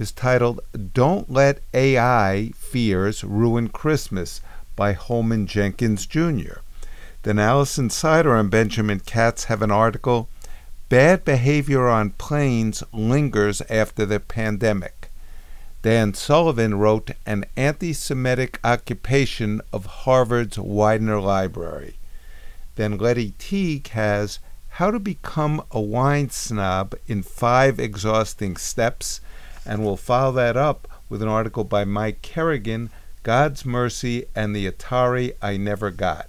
is titled Don't Let AI Fears Ruin Christmas by Holman Jenkins Jr. Then Allison Sider and Benjamin Katz have an article Bad Behavior on Planes Lingers After the Pandemic. Dan Sullivan wrote An Anti Semitic Occupation of Harvard's Widener Library. Then Lettie Teague has How to Become a Wine Snob in Five Exhausting Steps, and we'll follow that up with an article by Mike Kerrigan God's Mercy and the Atari I Never Got.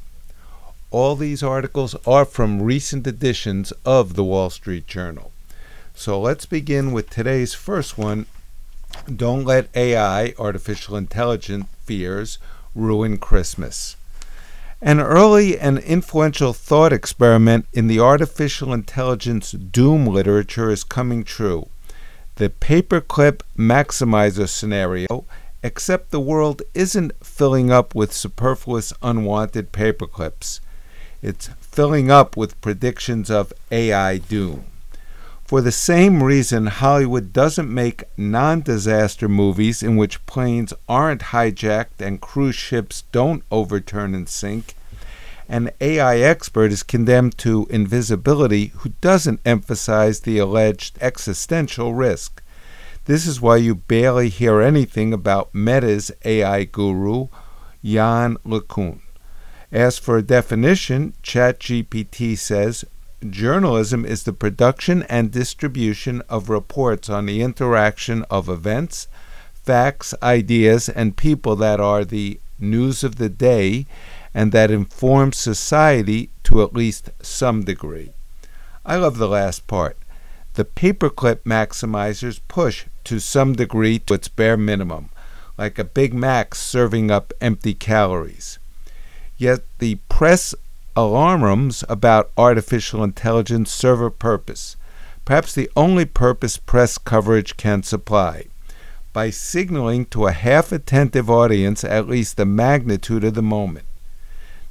All these articles are from recent editions of the Wall Street Journal. So let's begin with today's first one don't let AI, artificial intelligence, fears ruin Christmas. An early and influential thought experiment in the artificial intelligence doom literature is coming true. The paperclip maximizer scenario, except the world isn't filling up with superfluous, unwanted paperclips. It's filling up with predictions of AI doom. For the same reason, Hollywood doesn't make non disaster movies in which planes aren't hijacked and cruise ships don't overturn and sink. An AI expert is condemned to invisibility who doesn't emphasize the alleged existential risk. This is why you barely hear anything about Meta's AI guru, Yann LeCun. As for a definition, ChatGPT says Journalism is the production and distribution of reports on the interaction of events, facts, ideas, and people that are the news of the day and that informs society to at least some degree. I love the last part. The paperclip maximizers push to some degree to its bare minimum, like a Big Mac serving up empty calories. Yet the press alarums about artificial intelligence serve a purpose, perhaps the only purpose press coverage can supply, by signaling to a half attentive audience at least the magnitude of the moment.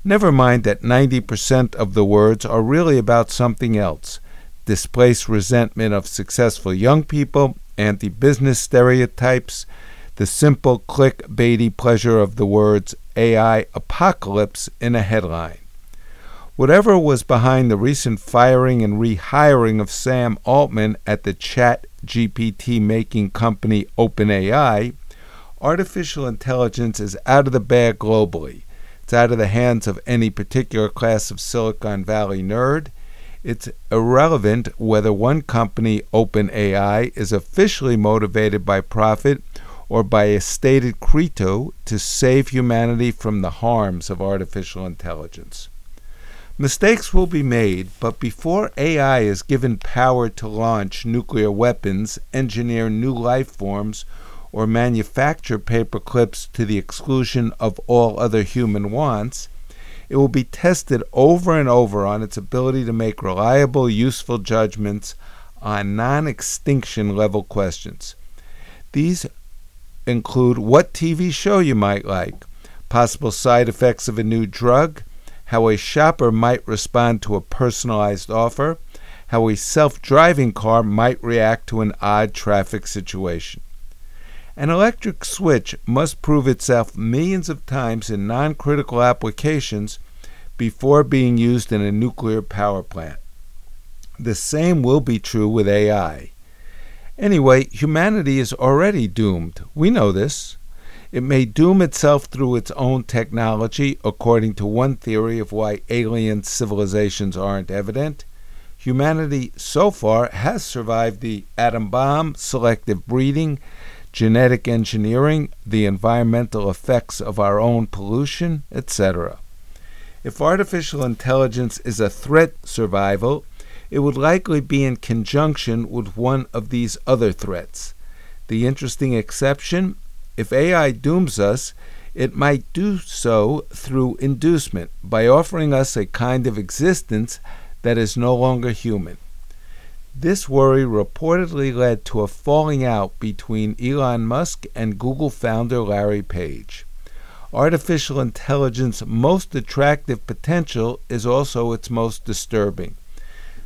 Never mind that 90% of the words are really about something else displaced resentment of successful young people, anti business stereotypes, the simple click-baity pleasure of the words AI apocalypse in a headline. Whatever was behind the recent firing and rehiring of Sam Altman at the chat GPT making company OpenAI, artificial intelligence is out of the bag globally. It's out of the hands of any particular class of Silicon Valley nerd. It's irrelevant whether one company, OpenAI, is officially motivated by profit or by a stated credo to save humanity from the harms of artificial intelligence. Mistakes will be made, but before AI is given power to launch nuclear weapons, engineer new life forms, or manufacture paper clips to the exclusion of all other human wants, it will be tested over and over on its ability to make reliable, useful judgments on non extinction level questions. These include what TV show you might like, possible side effects of a new drug, how a shopper might respond to a personalized offer, how a self driving car might react to an odd traffic situation. An electric switch must prove itself millions of times in non critical applications before being used in a nuclear power plant. The same will be true with AI. Anyway, humanity is already doomed. We know this. It may doom itself through its own technology, according to one theory of why alien civilizations aren't evident. Humanity so far has survived the atom bomb, selective breeding, genetic engineering, the environmental effects of our own pollution, etc. If artificial intelligence is a threat survival, it would likely be in conjunction with one of these other threats. The interesting exception if AI dooms us, it might do so through inducement by offering us a kind of existence that is no longer human. This worry reportedly led to a falling out between Elon Musk and Google founder Larry Page. Artificial intelligence's most attractive potential is also its most disturbing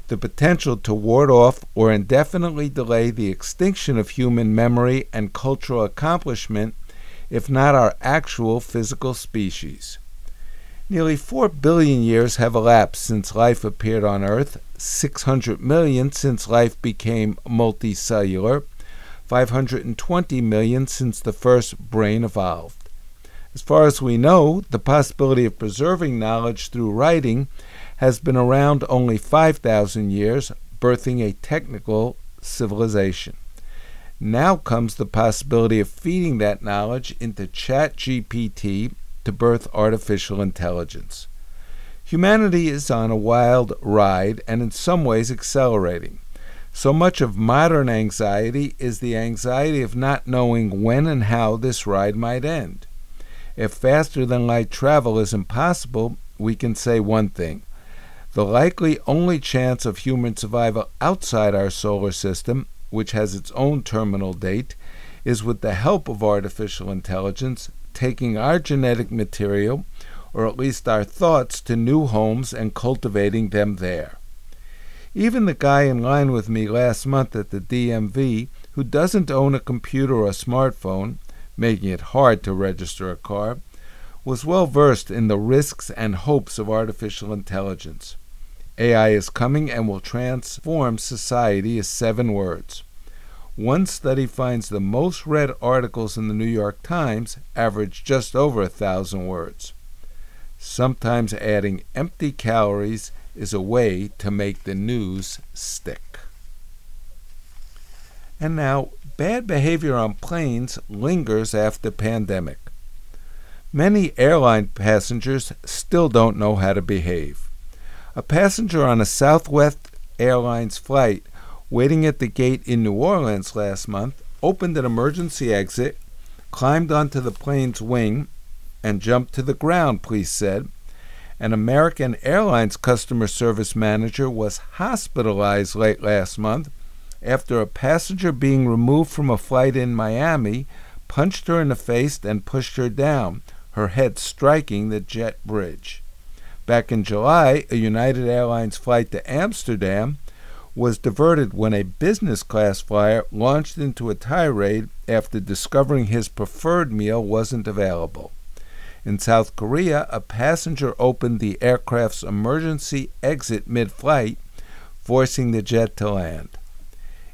the potential to ward off or indefinitely delay the extinction of human memory and cultural accomplishment, if not our actual physical species. Nearly 4 billion years have elapsed since life appeared on Earth, 600 million since life became multicellular, 520 million since the first brain evolved. As far as we know, the possibility of preserving knowledge through writing has been around only 5,000 years, birthing a technical civilization. Now comes the possibility of feeding that knowledge into ChatGPT to birth artificial intelligence. Humanity is on a wild ride and in some ways accelerating. So much of modern anxiety is the anxiety of not knowing when and how this ride might end. If faster than light travel is impossible, we can say one thing the likely only chance of human survival outside our solar system, which has its own terminal date, is with the help of artificial intelligence taking our genetic material, or at least our thoughts, to new homes and cultivating them there. Even the guy in line with me last month at the DMV, who doesn't own a computer or a smartphone, making it hard to register a car, was well versed in the risks and hopes of artificial intelligence. AI is coming and will transform society is seven words. One study finds the most read articles in the New York Times average just over a thousand words. Sometimes adding empty calories is a way to make the news stick. And now, bad behavior on planes lingers after pandemic. Many airline passengers still don't know how to behave. A passenger on a Southwest Airlines flight waiting at the gate in New Orleans last month opened an emergency exit, climbed onto the plane's wing, and jumped to the ground, police said. An American Airlines customer service manager was hospitalized late last month after a passenger being removed from a flight in Miami punched her in the face and pushed her down, her head striking the jet bridge. Back in July, a United Airlines flight to Amsterdam was diverted when a business class flyer launched into a tirade after discovering his preferred meal wasn't available. In South Korea, a passenger opened the aircraft's emergency exit mid flight, forcing the jet to land.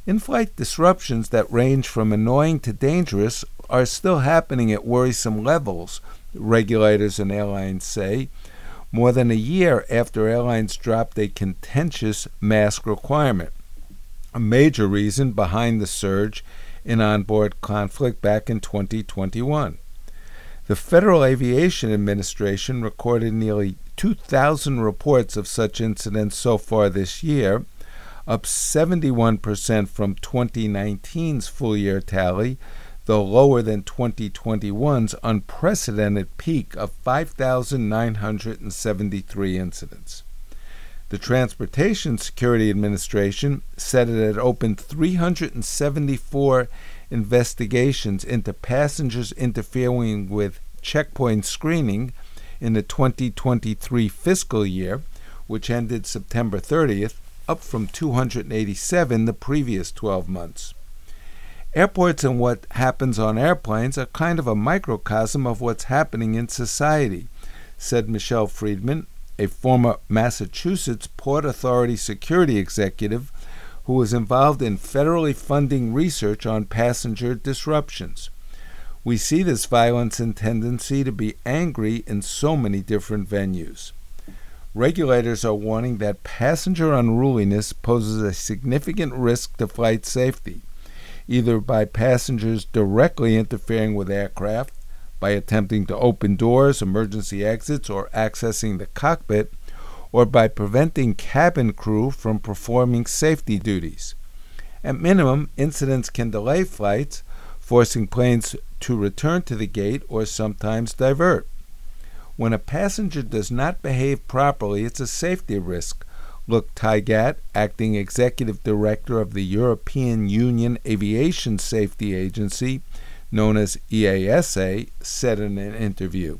In flight disruptions that range from annoying to dangerous are still happening at worrisome levels, regulators and airlines say, more than a year after airlines dropped a contentious mask requirement, a major reason behind the surge in onboard conflict back in 2021. The Federal Aviation Administration recorded nearly 2,000 reports of such incidents so far this year, up 71% from 2019's full year tally though lower than 2021's unprecedented peak of 5,973 incidents. The Transportation Security Administration said it had opened 374 investigations into passengers interfering with checkpoint screening in the 2023 fiscal year, which ended September 30th, up from 287 the previous 12 months. Airports and what happens on airplanes are kind of a microcosm of what's happening in society, said Michelle Friedman, a former Massachusetts Port Authority security executive who was involved in federally funding research on passenger disruptions. We see this violence and tendency to be angry in so many different venues. Regulators are warning that passenger unruliness poses a significant risk to flight safety either by passengers directly interfering with aircraft, by attempting to open doors, emergency exits, or accessing the cockpit, or by preventing cabin crew from performing safety duties. At minimum, incidents can delay flights, forcing planes to return to the gate or sometimes divert. When a passenger does not behave properly, it's a safety risk. Luc Tytgat, acting executive director of the European Union Aviation Safety Agency, known as EASA, said in an interview.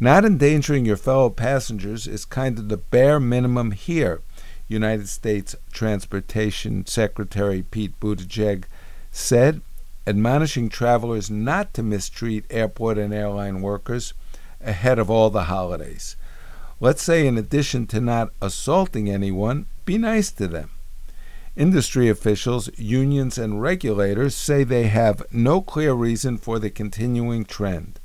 Not endangering your fellow passengers is kind of the bare minimum here, United States Transportation Secretary Pete Buttigieg said, admonishing travelers not to mistreat airport and airline workers ahead of all the holidays. Let's say, in addition to not assaulting anyone, be nice to them. Industry officials, unions, and regulators say they have no clear reason for the continuing trend.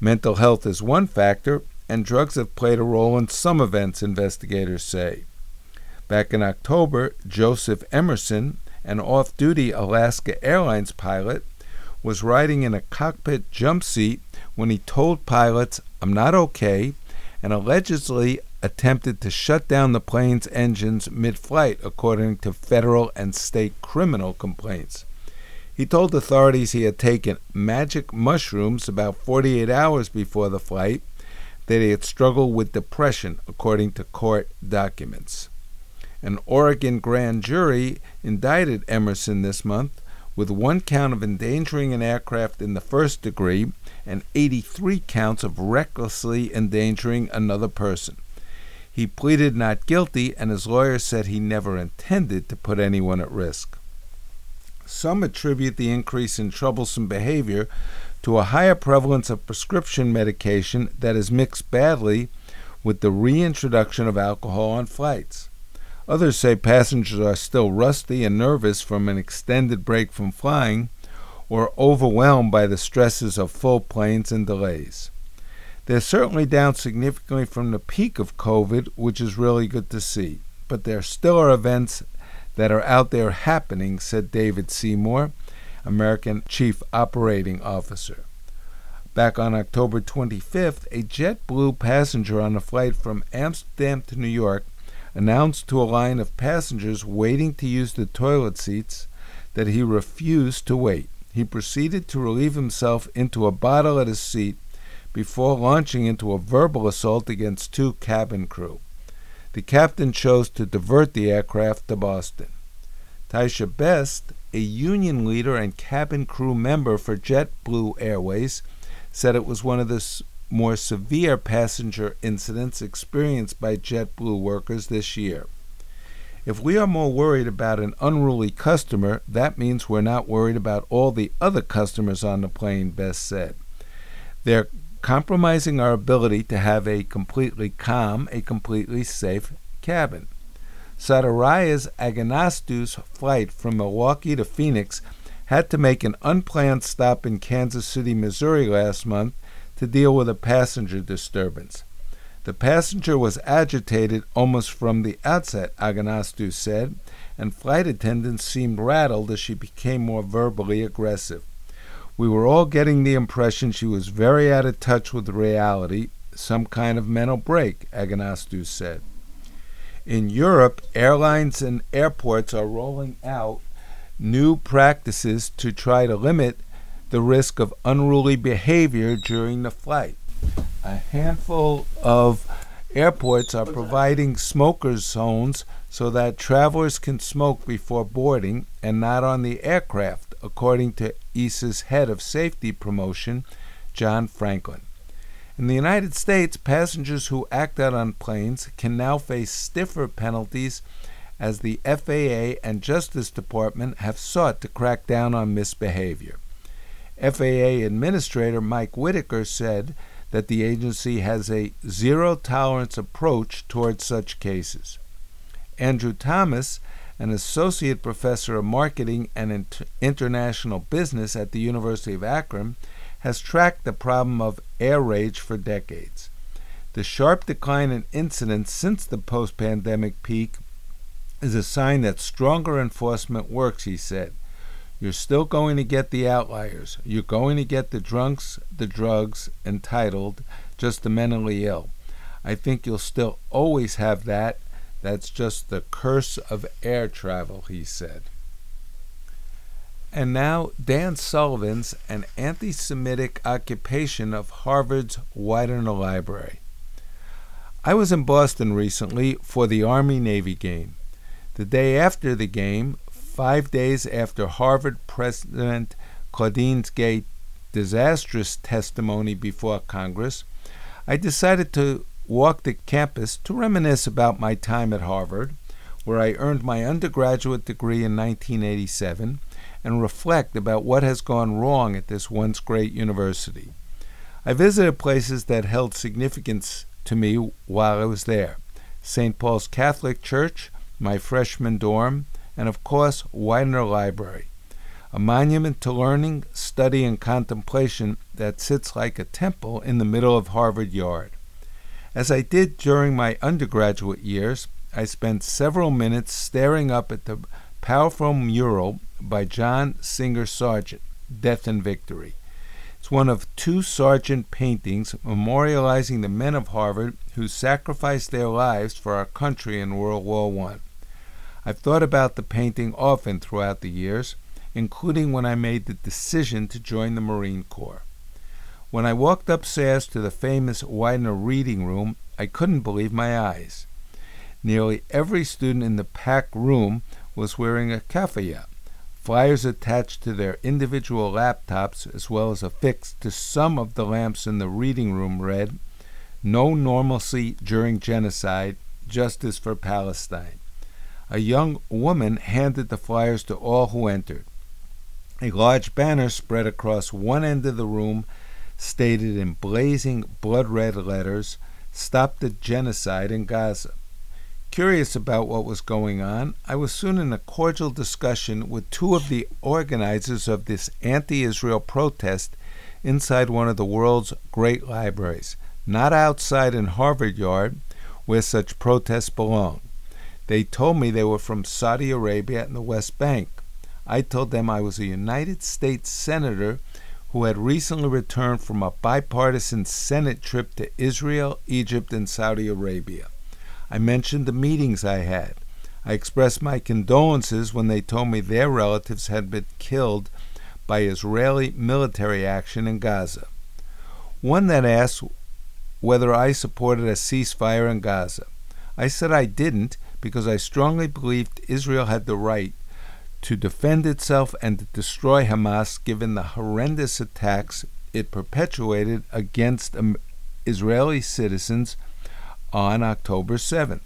Mental health is one factor, and drugs have played a role in some events, investigators say. Back in October, Joseph Emerson, an off duty Alaska Airlines pilot, was riding in a cockpit jump seat when he told pilots, I'm not okay, and allegedly attempted to shut down the plane's engines mid flight, according to federal and state criminal complaints. He told authorities he had taken magic mushrooms about 48 hours before the flight, that he had struggled with depression, according to court documents. An Oregon grand jury indicted Emerson this month with one count of endangering an aircraft in the first degree and 83 counts of recklessly endangering another person. He pleaded not guilty, and his lawyer said he never intended to put anyone at risk. Some attribute the increase in troublesome behavior to a higher prevalence of prescription medication that is mixed badly with the reintroduction of alcohol on flights. Others say passengers are still rusty and nervous from an extended break from flying or overwhelmed by the stresses of full planes and delays. They're certainly down significantly from the peak of COVID, which is really good to see. But there still are events that are out there happening, said David Seymour, American Chief Operating Officer. Back on October 25th, a JetBlue passenger on a flight from Amsterdam to New York announced to a line of passengers waiting to use the toilet seats that he refused to wait. He proceeded to relieve himself into a bottle at his seat before launching into a verbal assault against two cabin crew. The captain chose to divert the aircraft to Boston. Taisha Best, a union leader and cabin crew member for JetBlue Airways, said it was one of the more severe passenger incidents experienced by JetBlue workers this year. If we are more worried about an unruly customer, that means we're not worried about all the other customers on the plane, Best said. They're compromising our ability to have a completely calm, a completely safe cabin. Sadaraya's Aganastu's flight from Milwaukee to Phoenix had to make an unplanned stop in Kansas City, Missouri last month to deal with a passenger disturbance. The passenger was agitated almost from the outset, Aganastu said, and flight attendants seemed rattled as she became more verbally aggressive. We were all getting the impression she was very out of touch with reality, some kind of mental break, Aganastu said. In Europe, airlines and airports are rolling out new practices to try to limit the risk of unruly behavior during the flight. A handful of airports are providing smokers zones so that travelers can smoke before boarding and not on the aircraft, according to EASA's head of safety promotion, John Franklin. In the United States, passengers who act out on planes can now face stiffer penalties as the FAA and Justice Department have sought to crack down on misbehavior. FAA Administrator Mike Whitaker said that the agency has a zero tolerance approach towards such cases. Andrew Thomas, an associate professor of marketing and inter- international business at the University of Akron, has tracked the problem of air rage for decades. The sharp decline in incidents since the post pandemic peak is a sign that stronger enforcement works, he said. You're still going to get the outliers. You're going to get the drunks, the drugs, entitled, just the mentally ill. I think you'll still always have that. That's just the curse of air travel, he said. and now Dan Sullivan's An Anti Semitic Occupation of Harvard's Widener Library. I was in Boston recently for the Army Navy game. The day after the game, five days after Harvard President Claudine Gay's disastrous testimony before Congress, I decided to walk the campus to reminisce about my time at Harvard, where I earned my undergraduate degree in 1987 and reflect about what has gone wrong at this once great university. I visited places that held significance to me while I was there St. Paul's Catholic Church, my freshman dorm, and of course, Widener Library, a monument to learning, study, and contemplation that sits like a temple in the middle of Harvard Yard. As I did during my undergraduate years, I spent several minutes staring up at the powerful mural by John Singer Sargent, Death and Victory. It's one of two Sargent paintings memorializing the men of Harvard who sacrificed their lives for our country in World War I. I've thought about the painting often throughout the years, including when I made the decision to join the Marine Corps. When I walked upstairs to the famous Widener Reading Room, I couldn't believe my eyes. Nearly every student in the packed room was wearing a keffiyeh, flyers attached to their individual laptops as well as affixed to some of the lamps in the reading room read, No normalcy during genocide, justice for Palestine. A young woman handed the flyers to all who entered. A large banner spread across one end of the room stated in blazing blood red letters, Stop the genocide in Gaza. Curious about what was going on, I was soon in a cordial discussion with two of the organizers of this anti Israel protest inside one of the world's great libraries, not outside in Harvard Yard, where such protests belong. They told me they were from Saudi Arabia and the West Bank. I told them I was a United States Senator who had recently returned from a bipartisan Senate trip to Israel, Egypt, and Saudi Arabia. I mentioned the meetings I had. I expressed my condolences when they told me their relatives had been killed by Israeli military action in Gaza. One then asked whether I supported a ceasefire in Gaza. I said I didn't because I strongly believed Israel had the right to defend itself and to destroy Hamas given the horrendous attacks it perpetuated against Israeli citizens on October 7th.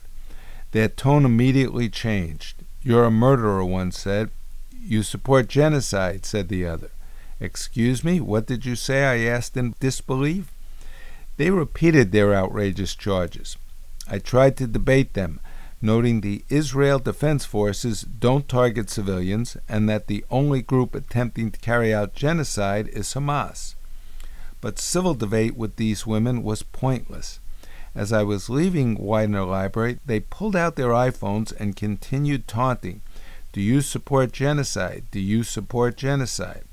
Their tone immediately changed. You're a murderer, one said. You support genocide, said the other. Excuse me, what did you say? I asked in disbelief. They repeated their outrageous charges. I tried to debate them, noting the Israel Defense Forces don't target civilians and that the only group attempting to carry out genocide is Hamas. But civil debate with these women was pointless. As I was leaving Widener Library, they pulled out their iPhones and continued taunting. Do you support genocide? Do you support genocide?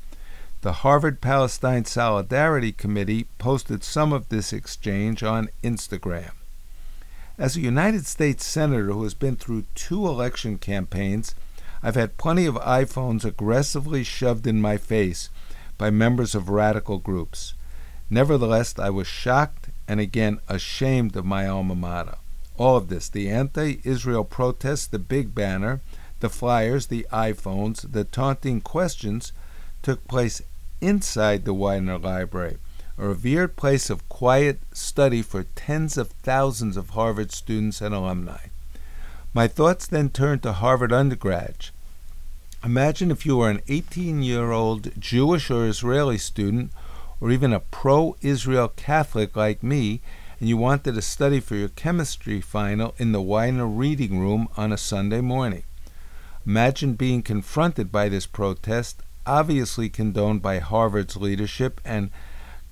The Harvard Palestine Solidarity Committee posted some of this exchange on Instagram. As a United States Senator who has been through two election campaigns, I've had plenty of iPhones aggressively shoved in my face by members of radical groups. Nevertheless, I was shocked and again ashamed of my alma mater. All of this the anti Israel protests, the big banner, the flyers, the iPhones, the taunting questions took place inside the Widener Library, a revered place of quiet study for tens of thousands of Harvard students and alumni. My thoughts then turned to Harvard undergrads. Imagine if you were an 18 year old Jewish or Israeli student or even a pro Israel Catholic like me, and you wanted to study for your chemistry final in the Widener reading room on a Sunday morning. Imagine being confronted by this protest, obviously condoned by Harvard's leadership and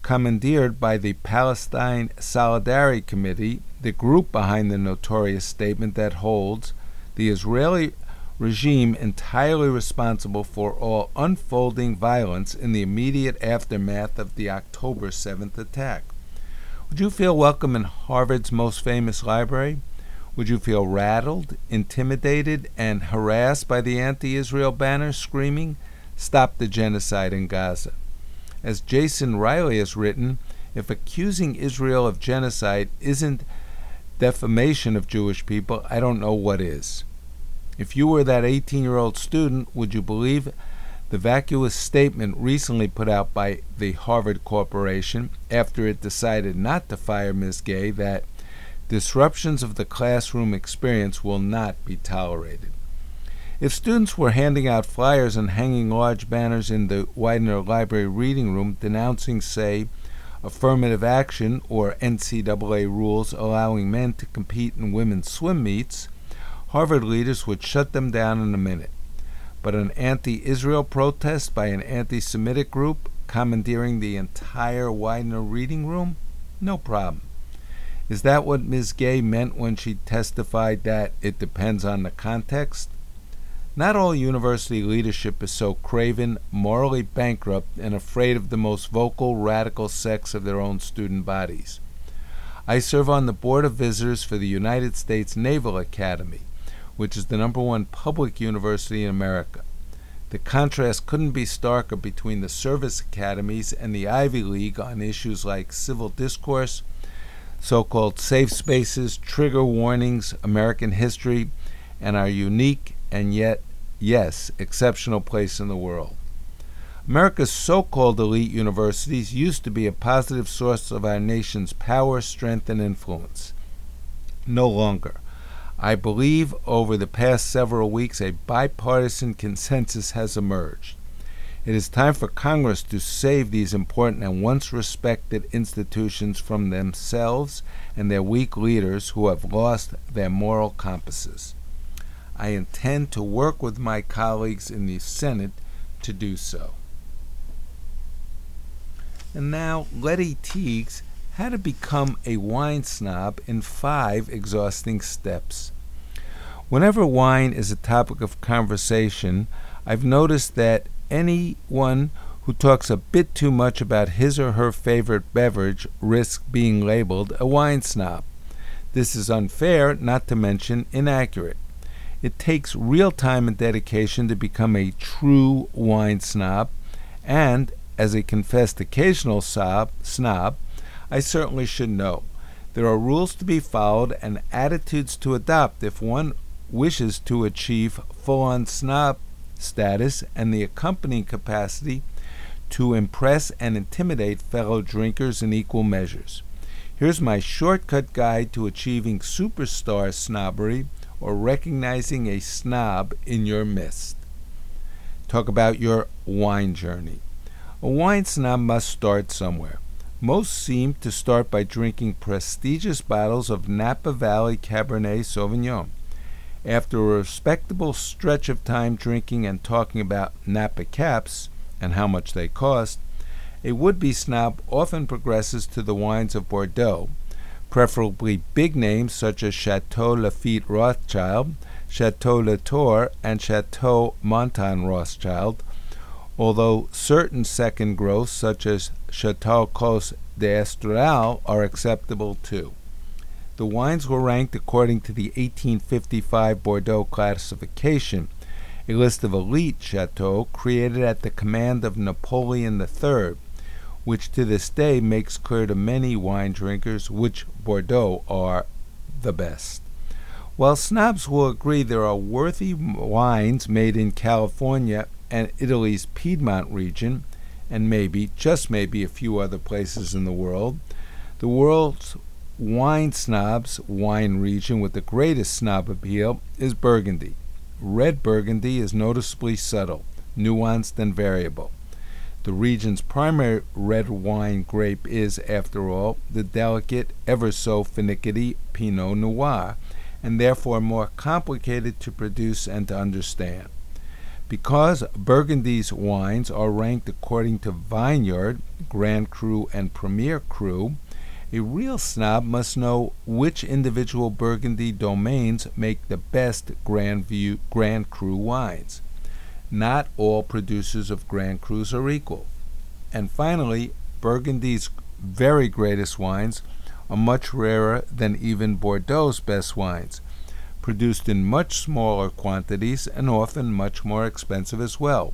commandeered by the Palestine Solidarity Committee, the group behind the notorious statement that holds the Israeli regime entirely responsible for all unfolding violence in the immediate aftermath of the October 7th attack. Would you feel welcome in Harvard's most famous library? Would you feel rattled, intimidated, and harassed by the anti Israel banners screaming, stop the genocide in Gaza. As Jason Riley has written, if accusing Israel of genocide isn't defamation of Jewish people, I don't know what is. If you were that 18 year old student, would you believe the vacuous statement recently put out by the Harvard Corporation after it decided not to fire Ms. Gay that disruptions of the classroom experience will not be tolerated? If students were handing out flyers and hanging large banners in the Widener Library reading room denouncing, say, affirmative action or NCAA rules allowing men to compete in women's swim meets, Harvard leaders would shut them down in a minute. But an anti Israel protest by an anti Semitic group commandeering the entire Widener reading room? No problem. Is that what Ms. Gay meant when she testified that it depends on the context? Not all university leadership is so craven, morally bankrupt, and afraid of the most vocal, radical sects of their own student bodies. I serve on the Board of Visitors for the United States Naval Academy which is the number one public university in America. The contrast couldn't be starker between the service academies and the Ivy League on issues like civil discourse, so called safe spaces, trigger warnings, American history, and our unique and yet, yes, exceptional place in the world. America's so called elite universities used to be a positive source of our nation's power, strength, and influence. No longer. I believe over the past several weeks a bipartisan consensus has emerged. It is time for Congress to save these important and once respected institutions from themselves and their weak leaders who have lost their moral compasses. I intend to work with my colleagues in the Senate to do so. And now, Lettie Teagues how to become a wine snob in five exhausting steps. Whenever wine is a topic of conversation, I've noticed that anyone who talks a bit too much about his or her favorite beverage risks being labeled a wine snob. This is unfair, not to mention inaccurate. It takes real time and dedication to become a true wine snob, and as a confessed occasional sob, snob, I certainly should know. There are rules to be followed and attitudes to adopt if one wishes to achieve full on snob status and the accompanying capacity to impress and intimidate fellow drinkers in equal measures. Here's my shortcut guide to achieving superstar snobbery or recognizing a snob in your midst. Talk about your wine journey. A wine snob must start somewhere. Most seem to start by drinking prestigious bottles of Napa Valley Cabernet Sauvignon. After a respectable stretch of time drinking and talking about Napa caps and how much they cost, a would be snob often progresses to the wines of Bordeaux, preferably big names such as Chateau Lafite Rothschild, Chateau Latour, and Chateau Mouton Rothschild, although certain second growths such as Chateau Cos d'Estournel are acceptable too. The wines were ranked according to the 1855 Bordeaux classification, a list of elite chateaux created at the command of Napoleon III, which to this day makes clear to many wine drinkers which Bordeaux are the best. While snobs will agree there are worthy wines made in California and Italy's Piedmont region, and maybe, just maybe, a few other places in the world, the world's wine snobs wine region with the greatest snob appeal is Burgundy. Red Burgundy is noticeably subtle, nuanced, and variable. The region's primary red wine grape is, after all, the delicate, ever so finicky Pinot Noir, and therefore more complicated to produce and to understand. Because Burgundy's wines are ranked according to Vineyard, Grand Cru, and Premier Cru, a real snob must know which individual Burgundy domains make the best Grand, View, Grand Cru wines. Not all producers of Grand Crus are equal. And finally, Burgundy's very greatest wines are much rarer than even Bordeaux's best wines produced in much smaller quantities and often much more expensive as well.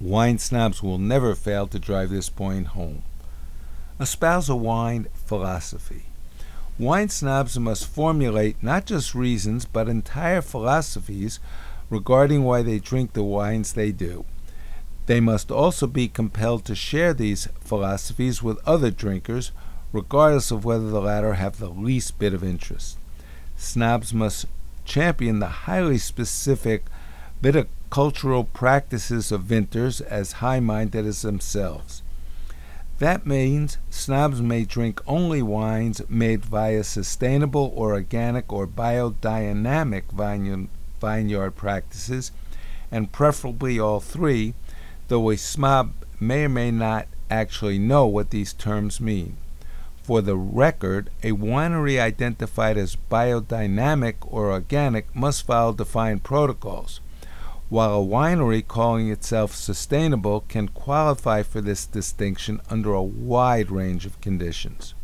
Wine snobs will never fail to drive this point home. Espouse a wine philosophy. Wine snobs must formulate not just reasons, but entire philosophies regarding why they drink the wines they do. They must also be compelled to share these philosophies with other drinkers, regardless of whether the latter have the least bit of interest. Snobs must champion the highly specific viticultural practices of vintners as high minded as themselves. That means snobs may drink only wines made via sustainable or organic or biodynamic vineyard practices, and preferably all three, though a snob may or may not actually know what these terms mean. For the record, a winery identified as biodynamic or organic must follow defined protocols, while a winery calling itself sustainable can qualify for this distinction under a wide range of conditions.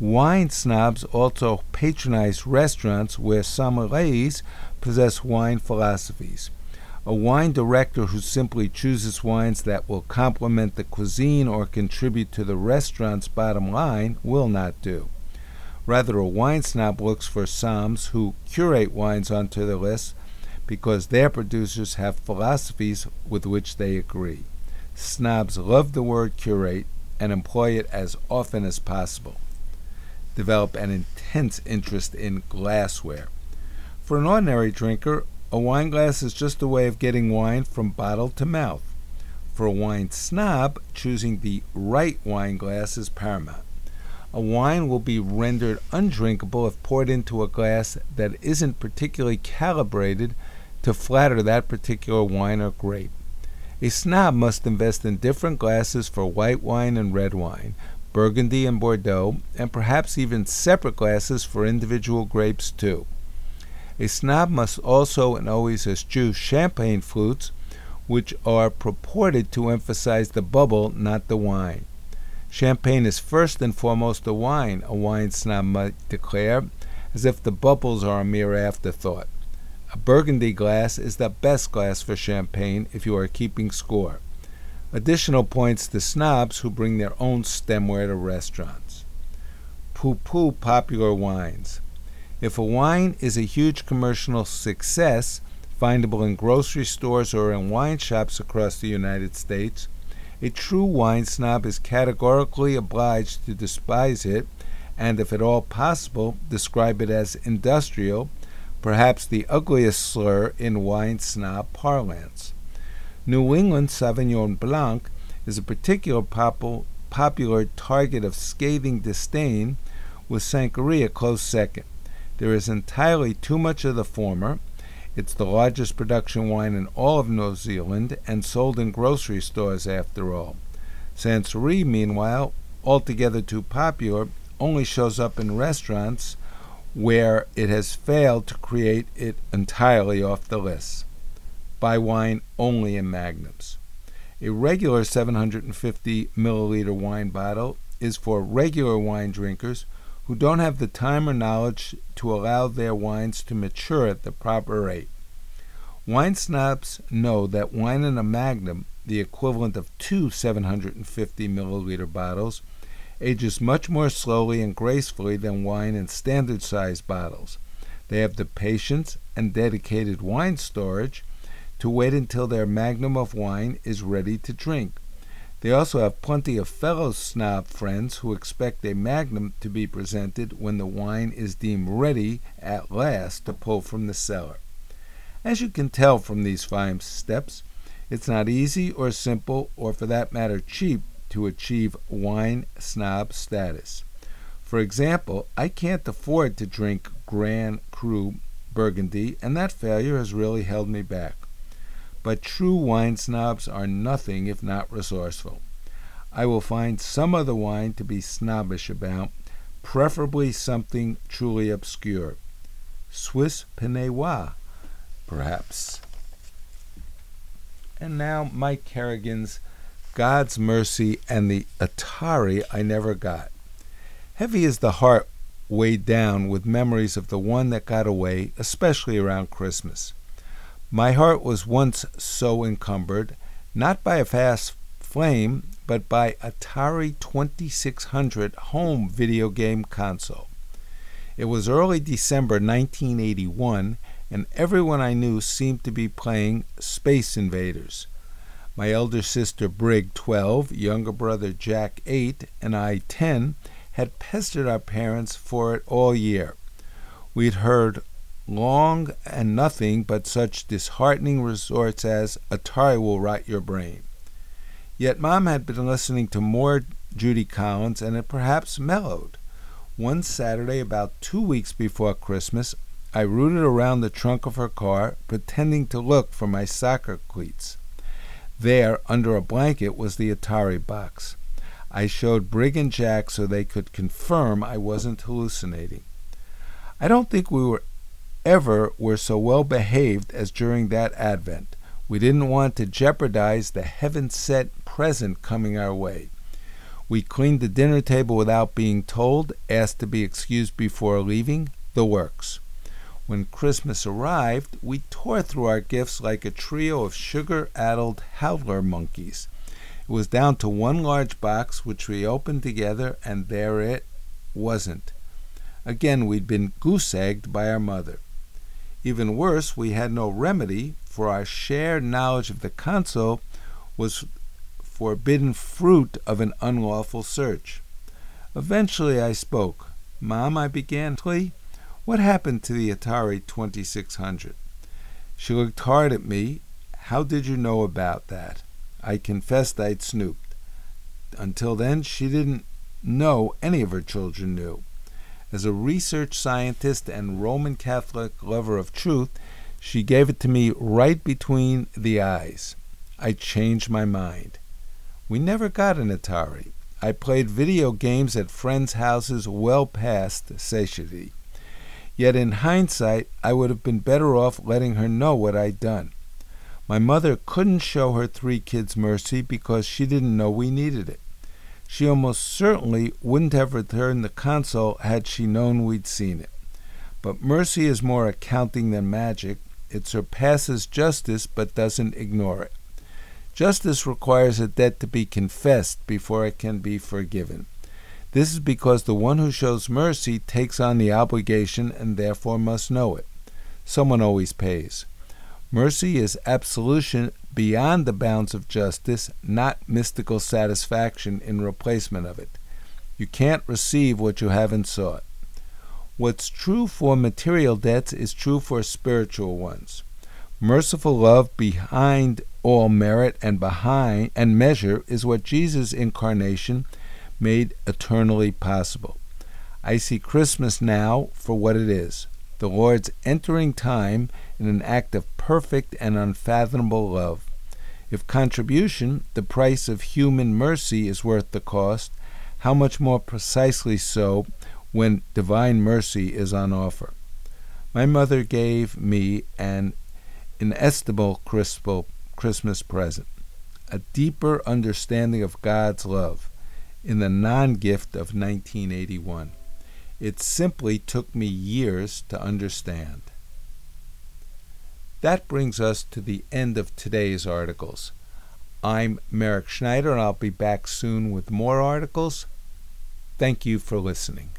Wine snobs also patronize restaurants where sommeliers possess wine philosophies. A wine director who simply chooses wines that will complement the cuisine or contribute to the restaurant's bottom line will not do. Rather, a wine snob looks for somms who curate wines onto their list because their producers have philosophies with which they agree. Snobs love the word curate and employ it as often as possible. Develop an intense interest in glassware. For an ordinary drinker, a wine glass is just a way of getting wine from bottle to mouth. For a wine snob, choosing the right wine glass is paramount. A wine will be rendered undrinkable if poured into a glass that isn't particularly calibrated to flatter that particular wine or grape. A snob must invest in different glasses for white wine and red wine, Burgundy and Bordeaux, and perhaps even separate glasses for individual grapes too. A snob must also and always eschew champagne flutes, which are purported to emphasize the bubble, not the wine. Champagne is first and foremost a wine, a wine snob might declare, as if the bubbles are a mere afterthought. A burgundy glass is the best glass for champagne if you are keeping score. Additional points to snobs who bring their own stemware to restaurants. Poo poo popular wines. If a wine is a huge commercial success, findable in grocery stores or in wine shops across the United States, a true wine snob is categorically obliged to despise it and, if at all possible, describe it as industrial, perhaps the ugliest slur in wine snob parlance. New England Sauvignon Blanc is a particular popular target of scathing disdain, with Sancerre a close second. There is entirely too much of the former. It's the largest production wine in all of New Zealand and sold in grocery stores after all. Sancerre, meanwhile, altogether too popular, only shows up in restaurants where it has failed to create it entirely off the list. Buy wine only in magnums. A regular 750 milliliter wine bottle is for regular wine drinkers who don't have the time or knowledge to allow their wines to mature at the proper rate. Wine snobs know that wine in a magnum, the equivalent of two 750 milliliter bottles, ages much more slowly and gracefully than wine in standard sized bottles. They have the patience and dedicated wine storage to wait until their magnum of wine is ready to drink. They also have plenty of fellow snob friends who expect a magnum to be presented when the wine is deemed ready at last to pull from the cellar. As you can tell from these five steps, it's not easy or simple, or for that matter cheap, to achieve wine snob status. For example, I can't afford to drink Grand Cru Burgundy, and that failure has really held me back. But true wine snobs are nothing if not resourceful. I will find some other wine to be snobbish about, preferably something truly obscure. Swiss Peignoir, perhaps. And now Mike Kerrigan's God's Mercy and the Atari I Never Got. Heavy is the heart weighed down with memories of the one that got away, especially around Christmas. My heart was once so encumbered, not by a fast flame, but by Atari 2600 home video game console. It was early December 1981, and everyone I knew seemed to be playing Space Invaders. My elder sister Brig, 12, younger brother Jack, 8, and I, 10, had pestered our parents for it all year. We'd heard long and nothing but such disheartening resorts as Atari will rot your brain. Yet Mom had been listening to more Judy Collins and had perhaps mellowed. One Saturday, about two weeks before Christmas, I rooted around the trunk of her car, pretending to look for my soccer cleats. There, under a blanket, was the Atari box. I showed Brig and Jack so they could confirm I wasn't hallucinating. I don't think we were ever were so well behaved as during that Advent. We didn't want to jeopardize the heaven sent present coming our way. We cleaned the dinner table without being told, asked to be excused before leaving, the works. When Christmas arrived, we tore through our gifts like a trio of sugar addled howler monkeys. It was down to one large box, which we opened together, and there it wasn't. Again, we'd been goose egged by our mother. Even worse, we had no remedy, for our shared knowledge of the console was forbidden fruit of an unlawful search. Eventually I spoke. Mom, I began, what happened to the Atari 2600? She looked hard at me. How did you know about that? I confessed I'd snooped. Until then, she didn't know any of her children knew. As a research scientist and Roman Catholic lover of truth, she gave it to me right between the eyes. I changed my mind. We never got an Atari. I played video games at friends' houses well past satiety. Yet in hindsight, I would have been better off letting her know what I'd done. My mother couldn't show her three kids mercy because she didn't know we needed it. She almost certainly wouldn't have returned the console had she known we'd seen it. But mercy is more accounting than magic. It surpasses justice but doesn't ignore it. Justice requires a debt to be confessed before it can be forgiven. This is because the one who shows mercy takes on the obligation and therefore must know it. Someone always pays. Mercy is absolution beyond the bounds of justice, not mystical satisfaction in replacement of it. You can't receive what you haven't sought. What's true for material debts is true for spiritual ones. Merciful love behind all merit and behind and measure is what Jesus' incarnation made eternally possible. I see Christmas now for what it is the Lord's entering time in an act of perfect and unfathomable love. If contribution, the price of human mercy, is worth the cost, how much more precisely so when divine mercy is on offer? My mother gave me an inestimable Christmas present, a deeper understanding of God's love in the non gift of 1981. It simply took me years to understand. That brings us to the end of today's articles. I'm Merrick Schneider, and I'll be back soon with more articles. Thank you for listening.